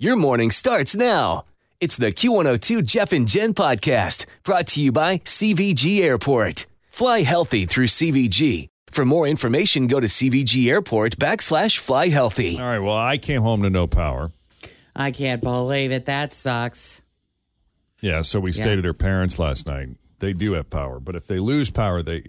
Your morning starts now. It's the Q102 Jeff and Jen podcast brought to you by CVG Airport. Fly healthy through CVG. For more information, go to CVG Airport backslash fly healthy. All right. Well, I came home to no power. I can't believe it. That sucks. Yeah. So we stayed Yeah. at her parents last night. They do have power, but if they lose power, they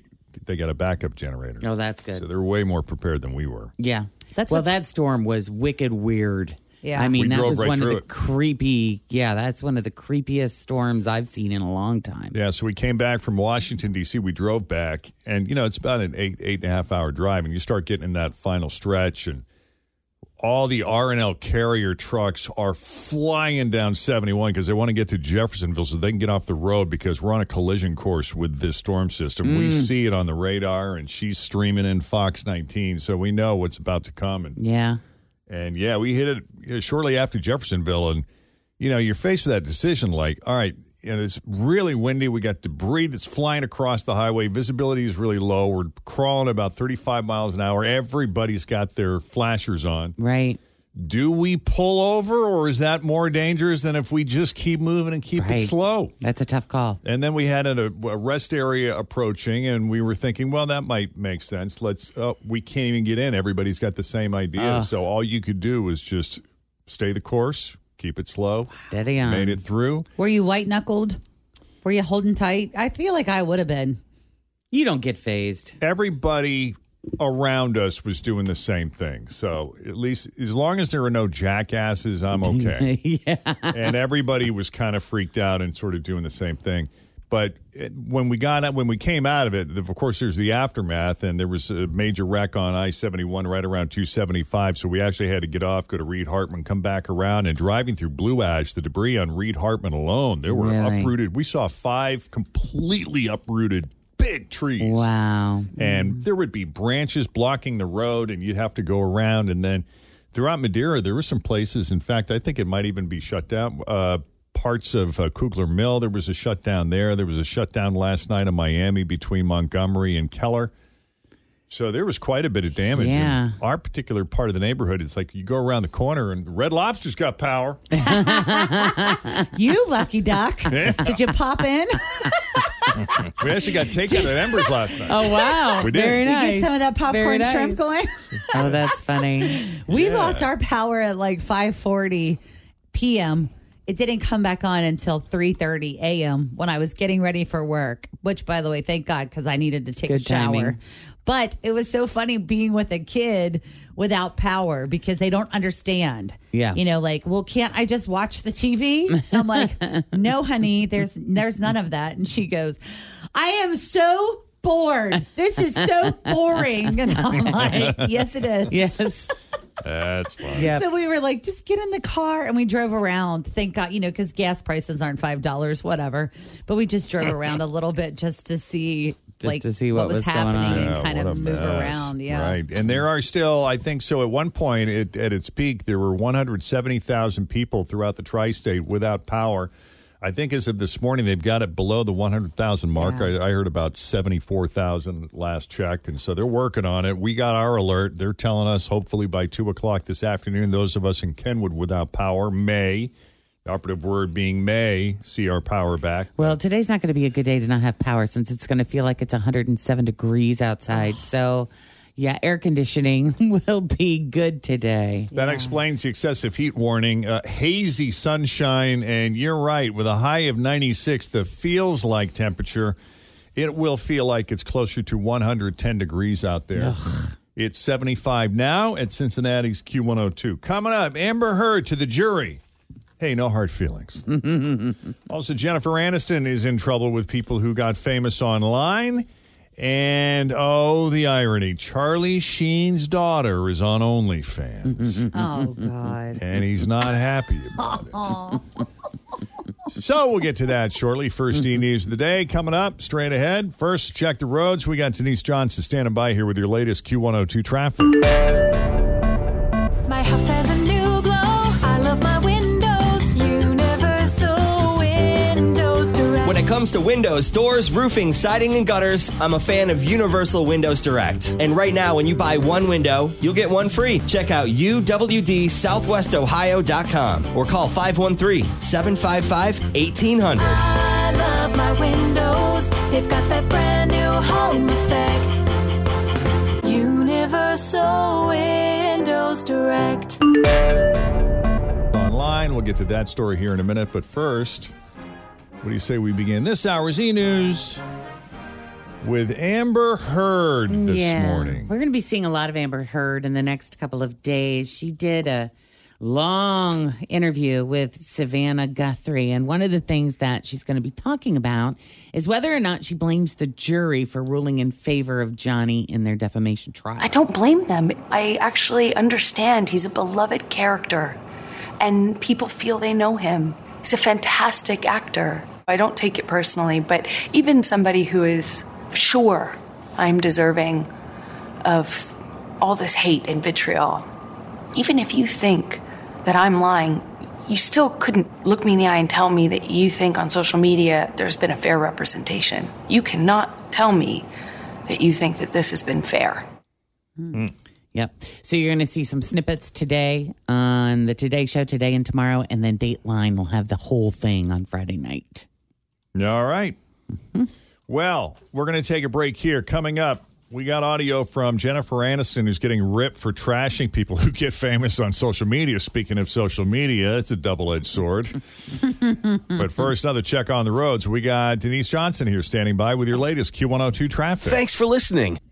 they got a backup generator. Oh, that's good. So they're way more prepared than we were. Yeah. That's well, what's- that storm was wicked weird. Yeah. I mean, We that drove was right one of through the it. creepy. Yeah, that's one of the creepiest storms I've seen in a long time. Yeah, so we came back from Washington D.C. We drove back, and you know it's about an eight eight and a half hour drive, and you start getting in that final stretch, and all the R and L carrier trucks are flying down seventy one because they want to get to Jeffersonville so they can get off the road because we're on a collision course with this storm system. We mm. see it on the radar, and she's streaming in Fox nineteen, so we know what's about to come. And Yeah. And yeah, we hit it shortly after Jeffersonville. And, you know, you're faced with that decision like, all right, you know, it's really windy. We got debris that's flying across the highway. Visibility is really low. We're crawling about 35 miles an hour. Everybody's got their flashers on. Right. Do we pull over or is that more dangerous than if we just keep moving and keep Right. it slow? That's a tough call. And then we had a, a rest area approaching, and we were thinking, well, that might make sense. Let's. Oh, we can't even get in. Everybody's got the same idea. So all you could do was just stay the course, keep it slow. Steady on. Made it through. Were you white knuckled? Were you holding tight? I feel like I would have been. You don't get phased. Everybody around us was doing the same thing. So at least as long as there were no jackasses, I'm okay. yeah. and everybody was kind of freaked out and sort of doing the same thing. But it, when we got out, when we came out of it, of course, there's the aftermath, and there was a major wreck on I-71 right around 275. So we actually had to get off, go to Reed Hartman, come back around, and driving through Blue Ash, the debris on Reed Hartman alone, there were Really? uprooted. We saw five completely uprooted big trees. Wow. and there would be branches blocking the road and you'd have to go around. And then throughout madeira there were some places. In fact i think it might even be shut down uh, parts of uh, kugler mill. There was a shutdown there. There was a shutdown last night in miami between montgomery and keller. So there was quite a bit of damage Yeah. in our particular part of the neighborhood. It's like you go around the corner and red lobster's got power. You lucky duck. Did you pop in? we actually got taken at embers last night Oh wow. We did. Very You You nice. get some of that Very popcorn shrimp going? Oh, that's funny. We lost our power at like 5:40 p.m. It didn't come back on until 3:30 a.m. when I was getting ready for work, which by the way, thank God cuz I needed to take a shower. timing. But it was so funny being with a kid without power because they don't understand. Yeah. You know, like, well, can't I just watch the TV? I'm like, no, honey, there's there's none of that. And she goes, I am so bored. This is so boring. And I'm like, yes, it is. Yes. That's fine Yeah. So we were like, just get in the car, and we drove around. Thank God, you know, because gas prices aren't five dollars, whatever. But we just drove around a little bit just to see, Just like, to see what was, was going happening on. and Yeah, kind of move mess. around. Yeah, Right. And there are still, I think so, at one point it, at its peak, there were 170,000 people throughout the tri state without power. I think as of this morning, they've got it below the 100,000 mark. Yeah. I, I heard about 74,000 last check. And so they're working on it. We got our alert. They're telling us hopefully by 2 o'clock this afternoon, those of us in Kenwood without power may, the operative word being may, see our power back. Well, today's not going to be a good day to not have power since it's going to feel like it's 107 degrees outside. So, yeah, air conditioning will be good today. That explains the excessive heat warning. Uh, hazy sunshine, and you're right, with a high of 96, the feels like temperature, it will feel like it's closer to 110 degrees out there. It's 75 now at Cincinnati's Q102. Coming up, Amber Heard to the jury. Hey, no hard feelings. also, Jennifer Aniston is in trouble with people who got famous online. And oh, the irony Charlie Sheen's daughter is on OnlyFans Oh God. and he's not happy about it. so we'll get to that shortly. First E mm-hmm. News of the day coming up straight ahead. First, check the roads. We got Denise Johnson standing by here with your latest Q102 traffic. Comes comes to windows, doors, roofing, siding, and gutters, I'm a fan of Universal Windows Direct. And right now, when you buy one window, you'll get one free. Check out uwdsouthwestohio.com or call 513 755 1800. I love my windows. They've got that brand new home effect. Universal Windows Direct. Online, we'll get to that story here in a minute. But first, what do you say we begin this hour's e news with Amber Heard this yeah. morning? We're going to be seeing a lot of Amber Heard in the next couple of days. She did a long interview with Savannah Guthrie. And one of the things that she's going to be talking about is whether or not she blames the jury for ruling in favor of Johnny in their defamation trial. I don't blame them. I actually understand he's a beloved character and people feel they know him. He's a fantastic actor. I don't take it personally, but even somebody who is sure I'm deserving of all this hate and vitriol, even if you think that I'm lying, you still couldn't look me in the eye and tell me that you think on social media there's been a fair representation. You cannot tell me that you think that this has been fair. Hmm. Yep. So you're going to see some snippets today on the Today Show today and tomorrow, and then Dateline will have the whole thing on Friday night. All right. Mm-hmm. Well, we're going to take a break here. Coming up, we got audio from Jennifer Aniston, who's getting ripped for trashing people who get famous on social media. Speaking of social media, it's a double edged sword. but first, another check on the roads. We got Denise Johnson here standing by with your latest Q102 traffic. Thanks for listening